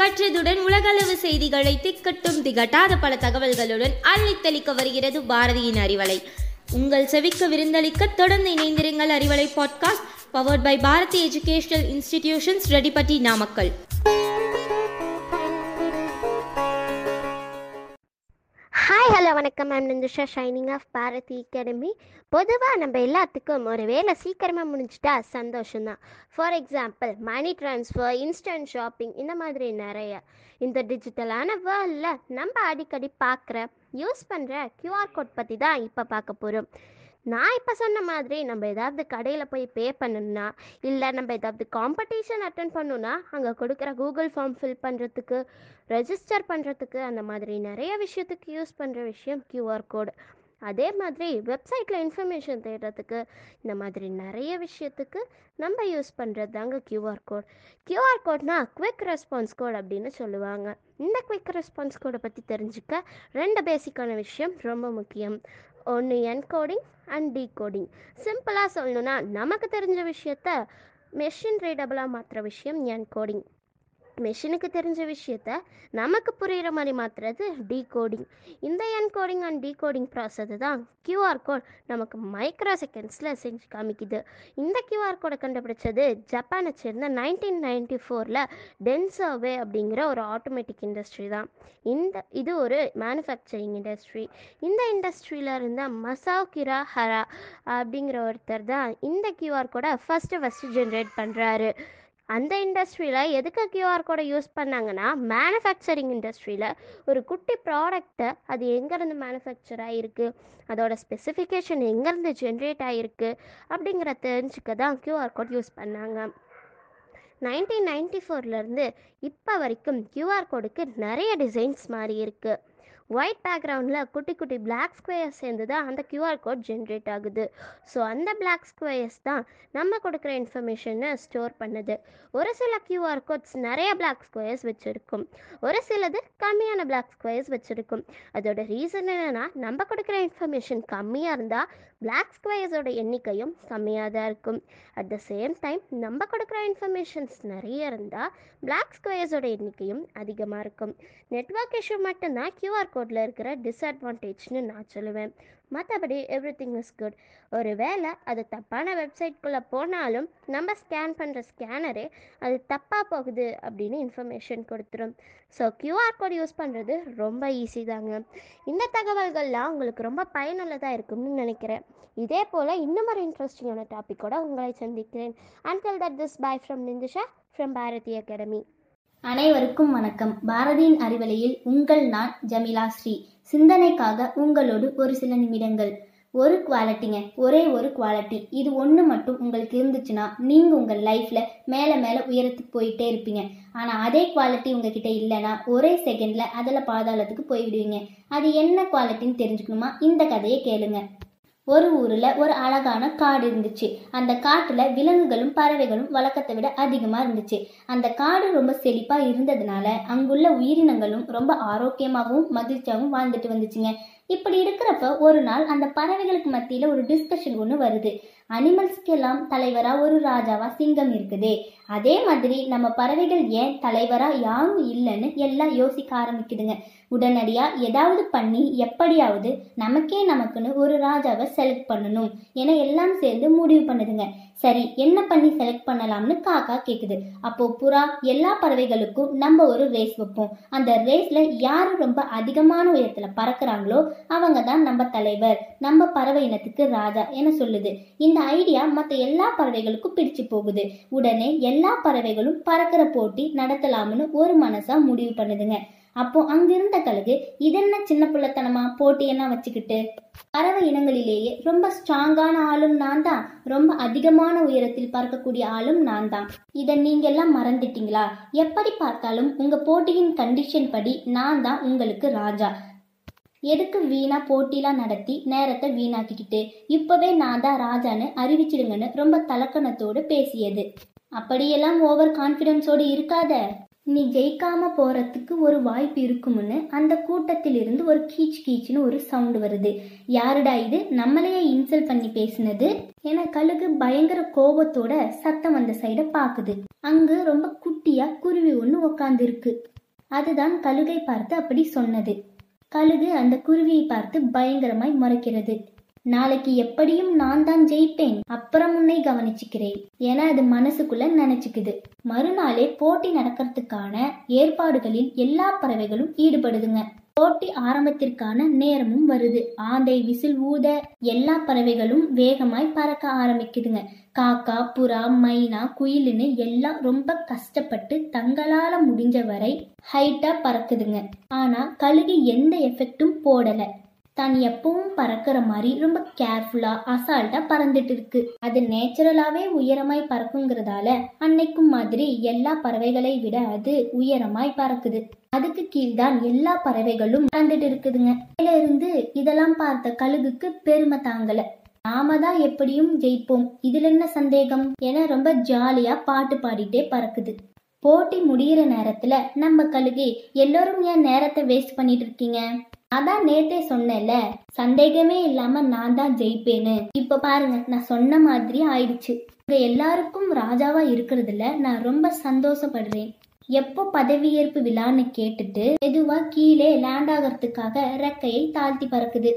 கற்றதுடன் உலகளவு செய்திகளை திக்கட்டும் திகட்டாத பல தகவல்களுடன் அள்ளித்தளிக்க வருகிறது பாரதியின் அறிவலை. உங்கள் செவிக்க விருந்தளிக்க தொடர்ந்து இணைந்திருங்கள் Arivalai podcast powered by Bharathi educational institutions Reddipatti Namakkal. வணக்கம் ma'am Ninthusha shining of Bharathi academy. பொதுவாக நம்ம எல்லாத்துக்கும் ஒரு வேலை சீக்கிரமாக முடிஞ்சிட்டா சந்தோஷம்தான். For example money transfer instant shopping இந்த மாதிரி நிறைய. இந்த டிஜிட்டலான வேர்ல்டில் நம்ம அடிக்கடி பார்க்குற யூஸ் பண்ணுற கியூஆர் கோட் பற்றி தான் இப்போ பார்க்க போகிறோம் நான் இப்போ சொன்ன மாதிரி நம்ம ஏதாவது கடையில் போய் பே பண்ணணும்னா இல்லை நம்ம ஏதாவது காம்படிஷன் அட்டன் பண்ணணும்னா அங்கே கொடுக்குற கூகுள் ஃபார்ம் ஃபில் பண்ணுறதுக்கு ரெஜிஸ்டர் பண்ணுறதுக்கு அந்த மாதிரி நிறைய விஷயத்துக்கு யூஸ் பண்ணுற விஷயம் கியூஆர் கோடு அதே மாதிரி வெப்சைட்டில் இன்ஃபர்மேஷன் தேடுறதுக்கு இந்த மாதிரி நிறைய விஷயத்துக்கு நம்ம யூஸ் பண்ணுறது தாங்க கியூஆர் கோட் கியூஆர் கோட்னா குவிக் ரெஸ்பான்ஸ் கோட் அப்படின்னு சொல்லுவாங்க. இந்த குவிக் ரெஸ்பான்ஸ் கோடை பற்றி தெரிஞ்சுக்க ரெண்டு பேசிக்கான விஷயம் ரொம்ப முக்கியம். ஒன்று என்கோடிங் அண்ட் டீகோடிங் சிம்பிளாக சொல்லணுன்னா நமக்கு தெரிஞ்ச விஷயத்த மெஷின் ரீடபிளாக மாற்றுற விஷயம் என்கோடிங் மெஷினுக்கு தெரிஞ்ச விஷயத்த நமக்கு புரிகிற மாதிரி மாற்றுறது டீகோடிங் இந்த என்கோடிங் அண்ட் டீகோடிங் ப்ராசஸ் தான் கியூஆர் கோட் நமக்கு மைக்ரோ செகண்ட்ஸில் செஞ்சு காமிக்குது. இந்த கியூஆர் கோடை கண்டுபிடிச்சது ஜப்பானை சேர்ந்த நைன்டீன் நைன்டி ஃபோரில் டென்சர்வே அப்படிங்கிற ஒரு ஆட்டோமேட்டிக் இண்டஸ்ட்ரி தான். இந்த இது ஒரு மேனுஃபேக்சரிங் இண்டஸ்ட்ரி இந்த இண்டஸ்ட்ரியில் இருந்த மசாவ் கிரா ஹரா அப்படிங்கிற ஒருத்தர் தான் இந்த கியூஆர் கோடை ஃபஸ்ட்டு ஃபஸ்ட்டு ஜென்ரேட் பண்ணுறாரு அந்த இண்டஸ்ட்ரியில் எதுக்கு கியூஆர் கோடை யூஸ் பண்ணாங்கன்னா மேனுஃபேக்சரிங் இண்டஸ்ட்ரியில் ஒரு குட்டி ப்ராடக்டை அது எங்கேருந்து மேனுஃபேக்சர் ஆகிருக்கு அதோட ஸ்பெசிஃபிகேஷன் எங்கேருந்து ஜென்ரேட் ஆகிருக்கு அப்படிங்கிற தெரிஞ்சுக்க தான் கியூஆர் கோட் யூஸ் பண்ணாங்க. நைன்டீன் நைன்டி ஃபோர்லேருந்து இப்போ வரைக்கும் கியூஆர் கோடுக்கு நிறைய டிசைன்ஸ் மாறி இருக்குது ஒயிட் பேக்ரவுண்டில் குட்டி குட்டி பிளாக் ஸ்கொயர்ஸ் சேர்ந்து தான் அந்த கியூஆர் கோட் ஜென்ரேட் ஆகுது. ஸோ அந்த பிளாக் ஸ்கொயர்ஸ் தான் நம்ம கொடுக்குற இன்ஃபர்மேஷனை ஸ்டோர் பண்ணுது. ஒரு சில கியூஆர் கோட்ஸ் நிறைய பிளாக் ஸ்கொயர்ஸ் வச்சுருக்கும். ஒரு சிலது கம்மியான பிளாக் ஸ்கொயர்ஸ் வச்சுருக்கும். அதோட ரீசன் என்னென்னா நம்ம கொடுக்குற இன்ஃபர்மேஷன் கம்மியாக இருந்தால் பிளாக் ஸ்கொயர்ஸோட எண்ணிக்கையும் கம்மியாக தான் இருக்கும். அட் த சேம் டைம் நம்ம கொடுக்குற இன்ஃபர்மேஷன்ஸ் நிறைய இருந்தால் பிளாக் ஸ்கொயர்ஸோட எண்ணிக்கையும் அதிகமாக இருக்கும். நெட்ஒர்க் இஷ்யூ மட்டும்தான் கியூஆர் கோடில் இருக்கிற டிஸ்அட்வான்டேஜ்னு நான் சொல்லுவேன். மற்றபடி எவ்ரி திங் இஸ் குட் ஒரு வேளை அது தப்பான வெப்சைட்குள்ளே போனாலும் நம்ம ஸ்கேன் பண்ணுற ஸ்கேனரே அது தப்பாக போகுது அப்படின்னு இன்ஃபர்மேஷன் கொடுத்துரும். ஸோ கியூஆர் கோட் யூஸ் பண்ணுறது ரொம்ப ஈஸி தாங்க. இந்த தகவல்கள்லாம் உங்களுக்கு ரொம்ப பயனுள்ளதாக இருக்கும்னு நினைக்கிறேன். இதே போல் இன்னும் ஒரு இன்ட்ரெஸ்டிங்கான டாப்பிக்கோட உங்களை சந்திக்கிறேன். Until that this bye from Ninthisha from Bharathi academy அனைவருக்கும் வணக்கம். பாரதியின் அறிவலையில் உங்கள் நான் ஜமிலா ஸ்ரீ. சிந்தனைக்காக உங்களோடு ஒரு சில நிமிடங்கள். ஒரு குவாலிட்டிங்க ஒரே ஒரு குவாலிட்டி. இது ஒன்று மட்டும் உங்களுக்கு இருந்துச்சுன்னா நீங்கள் உங்கள் லைஃப்பில் மேலே மேலே உயரத்துக்கு போயிட்டே இருப்பீங்க. ஆனால் அதே குவாலிட்டி உங்ககிட்ட இல்லைன்னா ஒரே செகண்டில் அதில் பாதாளத்துக்கு போய்விடுவீங்க. அது என்ன குவாலிட்டின்னு தெரிஞ்சுக்கணுமா? இந்த கதையை கேளுங்க. ஒரு ஊரில் ஒரு அழகான காடு இருந்துச்சு. அந்த காட்டில் விலங்குகளும் பறவைகளும் வழக்கத்தை விட அதிகமாக இருந்துச்சு. அந்த காடு ரொம்ப செழிப்பாக இருந்ததுனால அங்குள்ள உயிரினங்களும் ரொம்ப ஆரோக்கியமாகவும் மகிழ்ச்சியாகவும் வாழ்ந்துட்டு வந்துச்சுங்க. இப்படி இருக்கிறப்ப ஒரு நாள் அந்த பறவைகளுக்கு மத்தியில் ஒரு டிஸ்கஷன் ஒன்று வருது. அனிமல்ஸ்க்கெல்லாம் தலைவராக ஒரு ராஜாவா சிங்கம் இருக்குதே. அதே மாதிரி நம்ம பறவைகள் ஏன் தலைவராக யாரும் இல்லைன்னு எல்லாம் யோசிக்க ஆரம்பிக்குதுங்க. உடனடியாக ஏதாவது பண்ணி எப்படியாவது நமக்கே நமக்குன்னு ஒரு ராஜாவை செலக்ட் பண்ணணும் என எல்லாம் சேர்ந்து முடிவு பண்ணுதுங்க. சரி என்ன பண்ணி செலக்ட் பண்ணலாம்னு காக்கா கேட்குது அப்போ புறா எல்லா பறவைகளுக்கும் நம்ம ஒரு ரேஸ் வைப்போம். அந்த ரேஸ்ல யாரு ரொம்ப அதிகமான உயரத்துல பறக்குறாங்களோ அவங்க தான் நம்ம தலைவர் நம்ம பறவை இனத்துக்கு ராஜா என சொல்லுது. இந்த ஐடியா மற்ற எல்லா பறவைகளுக்கும் பிடிச்சு போகுது. உடனே எல்லா பறவைகளும் பறக்கிற போட்டி நடத்தலாம்னு ஒரு மனசா முடிவு பண்ணுதுங்க. அப்போ அங்கிருந்த கழுகு இதென்ன சின்ன பிள்ளைத்தனமா? போட்டியெல்லாம் வச்சுக்கிட்டு? பறவை இனங்களிலேயே ரொம்ப ஸ்ட்ராங்கான ஆளும் நான் தான். ரொம்ப அதிகமான உயரத்தில் பறக்கக்கூடிய ஆளும் நான் தான். இதை நீங்க எல்லாம் மறந்துட்டீங்களா? எப்படி பார்த்தாலும் உங்க போட்டியின் கண்டிஷன் படி நான் தான் உங்களுக்கு ராஜா. எதுக்கு வீணா போட்டிலாம் நடத்தி நேரத்தை வீணாக்கிக்கிட்டு. இப்பவே நான் தான் ராஜான்னு அறிவிச்சிடுங்கன்னு ரொம்ப தலக்கணத்தோடு பேசியது. அப்படியெல்லாம் ஓவர் கான்ஃபிடென்ஸோடு இருக்காத. நீ ஜெயிக்காம போறதுக்கு ஒரு வாய்ப்பு இருக்கும்னு அந்த கூட்டத்தில் இருந்து ஒரு கீச் கீச்னு ஒரு சவுண்ட் வருது. யாருடா இது? நம்மளையே இன்சல்ட் பண்ணி பேசினது? என கழுகு பயங்கர கோபத்தோட சத்தம் வந்த சைட பாக்குது. அங்கு ரொம்ப குட்டியா குருவி ஒன்று உக்காந்துருக்கு. அதுதான் கழுகை பார்த்து அப்படி சொன்னது. கழுகு அந்த குருவியை பார்த்து பயங்கரமாய் முறைக்கிறது. நாளைக்கு எப்படியும் நான் தான் ஜெயிப்பேன். அப்புறம் உன்னை கவனிச்சுக்கிறேன் என அது மனசுக்குள்ள நினைச்சுக்குது. மறுநாளே போட்டி நடக்கிறதுக்கான ஏற்பாடுகளில் எல்லா பறவைகளும் ஈடுபடுதுங்க. போட்டி ஆரம்பத்திற்கான நேரமும் வருது. ஆந்தை விசில் ஊத எல்லா பறவைகளும் வேகமாய் பறக்க ஆரம்பிக்குதுங்க. காக்கா புறா மைனா குயிலுன்னு எல்லாம் ரொம்ப கஷ்டப்பட்டு தங்களால முடிஞ்ச வரை ஹைட்டா பறக்குதுங்க. ஆனா கழுகு எந்த எஃபெக்டும் போடல. தான் எப்பவும் பறக்கிற மாதிரி ரொம்ப கேர்ஃபுல்லா அசால்ட்டா பறந்துட்டு இருக்கு. அது நேச்சுரலாவே உயரமாய் பறக்குங்கிறதால அன்னைக்கும் மாதிரி எல்லா பறவைகளை விட அது உயரமாய் பறக்குது. அதுக்கு கீழ்தான் எல்லா பறவைகளும் பறந்துட்டு இருக்குதுங்க. மேல இருந்து இதெல்லாம் பார்த்த கழுகுக்கு பெருமை தாங்கல. நாம தான் எப்படியும் ஜெயிப்போம். இதுல என்ன சந்தேகம்? என ரொம்ப ஜாலியா பாட்டு பாடிட்டே பறக்குது. போட்டி முடியிற நேரத்துல நம்ம கழுகு எல்லோரும் ஏன் நேரத்தை வேஸ்ட் பண்ணிட்டு இருக்கீங்க? அதான் நேத்தே சொன்னேன்ல சந்தேகமே இல்லாம நான் தான் ஜெயிப்பேன்னு. இப்ப பாருங்க நான் சொன்ன மாதிரி ஆயிடுச்சு. உங்க எல்லாருக்கும் ராஜாவா இருக்கிறதுல நான் ரொம்ப சந்தோஷப்படுறேன். எப்போ பதவியேற்பு விழான்னு கேட்டுட்டு மெதுவா கீழே லேண்ட் ஆகிறதுக்காக ரெக்கையை தாழ்த்தி பறக்குது.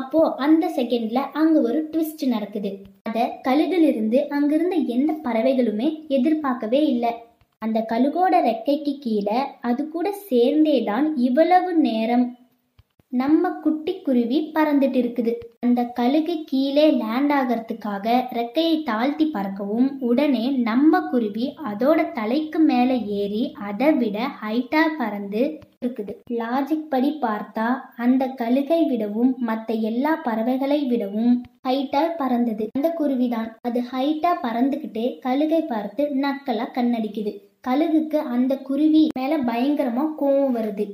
அப்போ அந்த செகண்ட்ல அங்க ஒரு ட்விஸ்ட் நடக்குது. அத கழுகிலிருந்து அங்கிருந்த எந்த பறவைகளுமே எதிர்பார்க்கவே இல்லை. அந்த கழுகோட ரெக்கைக்கு கீழே அது கூட சேர்ந்தே தான் இவ்வளவு நேரம். நம்ம குட்டி குருவி பறந்துட்டு இருக்குது அந்த கழுகு கீழே லேண்ட் ஆகிறதுக்காக ரெக்கையை தாழ்த்தி பறக்கவும் உடனே நம்ம குருவி அதோட தலைக்கு மேலே ஏறி அதை விட ஹைட்டா பறந்து இருக்குது. லாஜிக் படி பார்த்தா அந்த கழுகை விடவும் மற்ற எல்லா பறவைகளை விடவும் ஹைட்டா பறந்தது. அந்த குருவிதான். அது ஹைட்டா பறந்துகிட்டே கழுகை பார்த்து நக்கலா கண்ணடிக்குது. கழுகுக்கு அந்த குருவி மேல பயங்கரமா கோவம் வருது.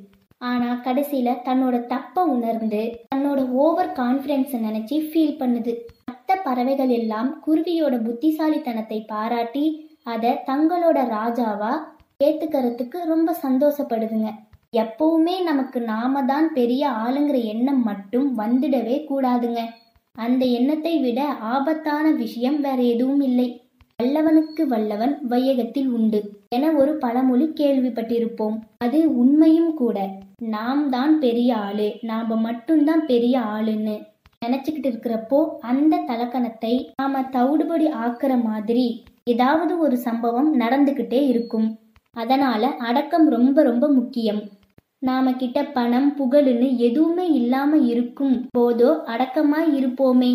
ஆனா கடைசியில தன்னோட தப்ப உணர்ந்து தன்னோட ஓவர் கான்பிடன்ஸ் நினைச்சு ஃபீல் பண்ணுது. மற்ற பறவைகள் எல்லாம் குருவியோட புத்திசாலித்தனத்தை பாராட்டி அதை தங்களோட ராஜாவா ஏத்துக்கிறதுக்கு ரொம்ப சந்தோஷப்படுதுங்க. எப்பவுமே நமக்கு நாம தான் பெரிய ஆளுங்கிற எண்ணம் மட்டும் வந்துடவே கூடாதுங்க. அந்த எண்ணத்தை விட ஆபத்தான விஷயம் வேற எதுவும் இல்லை. வல்லவனுக்கு வல்லவன் வையகத்தில் உண்டு என ஒரு பழமொழி கேள்விப்பட்டிருப்போம். அது உண்மையும் கூட. நாம் தான் பெரிய ஆளு. நாம மட்டும்தான் பெரிய ஆளுன்னு நினைச்சுக்கிட்டு இருக்கிறப்போ அந்த தலக்கணத்தை நாம தவிடுபடி ஆக்குற மாதிரி ஏதாவது ஒரு சம்பவம் நடந்துகிட்டே இருக்கும். அதனால அடக்கம் ரொம்ப ரொம்ப முக்கியம். நாம கிட்ட பணம் புகழுன்னு எதுவுமே இல்லாம இருக்கும் போதோ அடக்கமாய் இருப்போமே.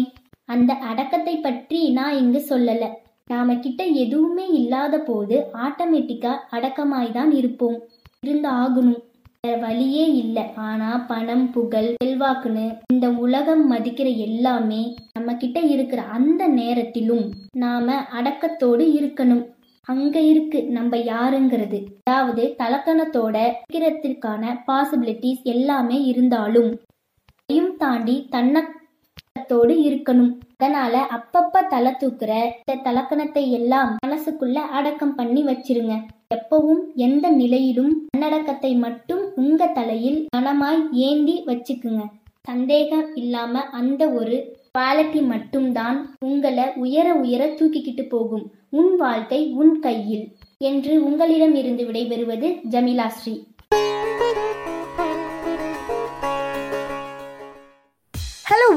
அந்த அடக்கத்தை பற்றி நான் இங்கு சொல்லல. நாம கிட்ட எதுவுமே இல்லாத போது ஆட்டோமேட்டிக்கா அடக்கமாய் தான் இருப்போம். இருந்து ஆகணும். வேற வழியே இல்லை. ஆனா பணம் புகழ் செல்வாக்குன்னு இந்த உலகம் மதிக்கிற எல்லாமே நம்ம கிட்ட இருக்கிற அந்த நேரத்திலும் நாம அடக்கத்தோடு இருக்கணும். அங்க இருக்கு நம்ம யாருங்கிறது. அதாவது தலக்கணத்தோட இருக்கிறதுக்கான பாசிபிலிட்டிஸ் எல்லாமே இருந்தாலும் அதையும் தாண்டி தன்னத்தோடு இருக்கணும். அதனால அப்பப்ப தலை தூக்குற இந்த தலக்கணத்தை எல்லாம் மனசுக்குள்ள அடக்கம் பண்ணி வச்சிருங்க. எப்பவும் எந்த நிலையிலும் தன்னடக்கத்தை மட்டும் உங்க தலையில் கனமாய் ஏந்தி வச்சுக்குங்க. சந்தேகம் இல்லாம அந்த ஒரு குவாலிட்டி மட்டும்தான் உங்களை உயர உயர தூக்கிக்கிட்டு போகும். உன் வாழ்க்கை உன் கையில். என்று உங்களிடம் இருந்து விடைபெறுவது ஜமிலா ஸ்ரீ.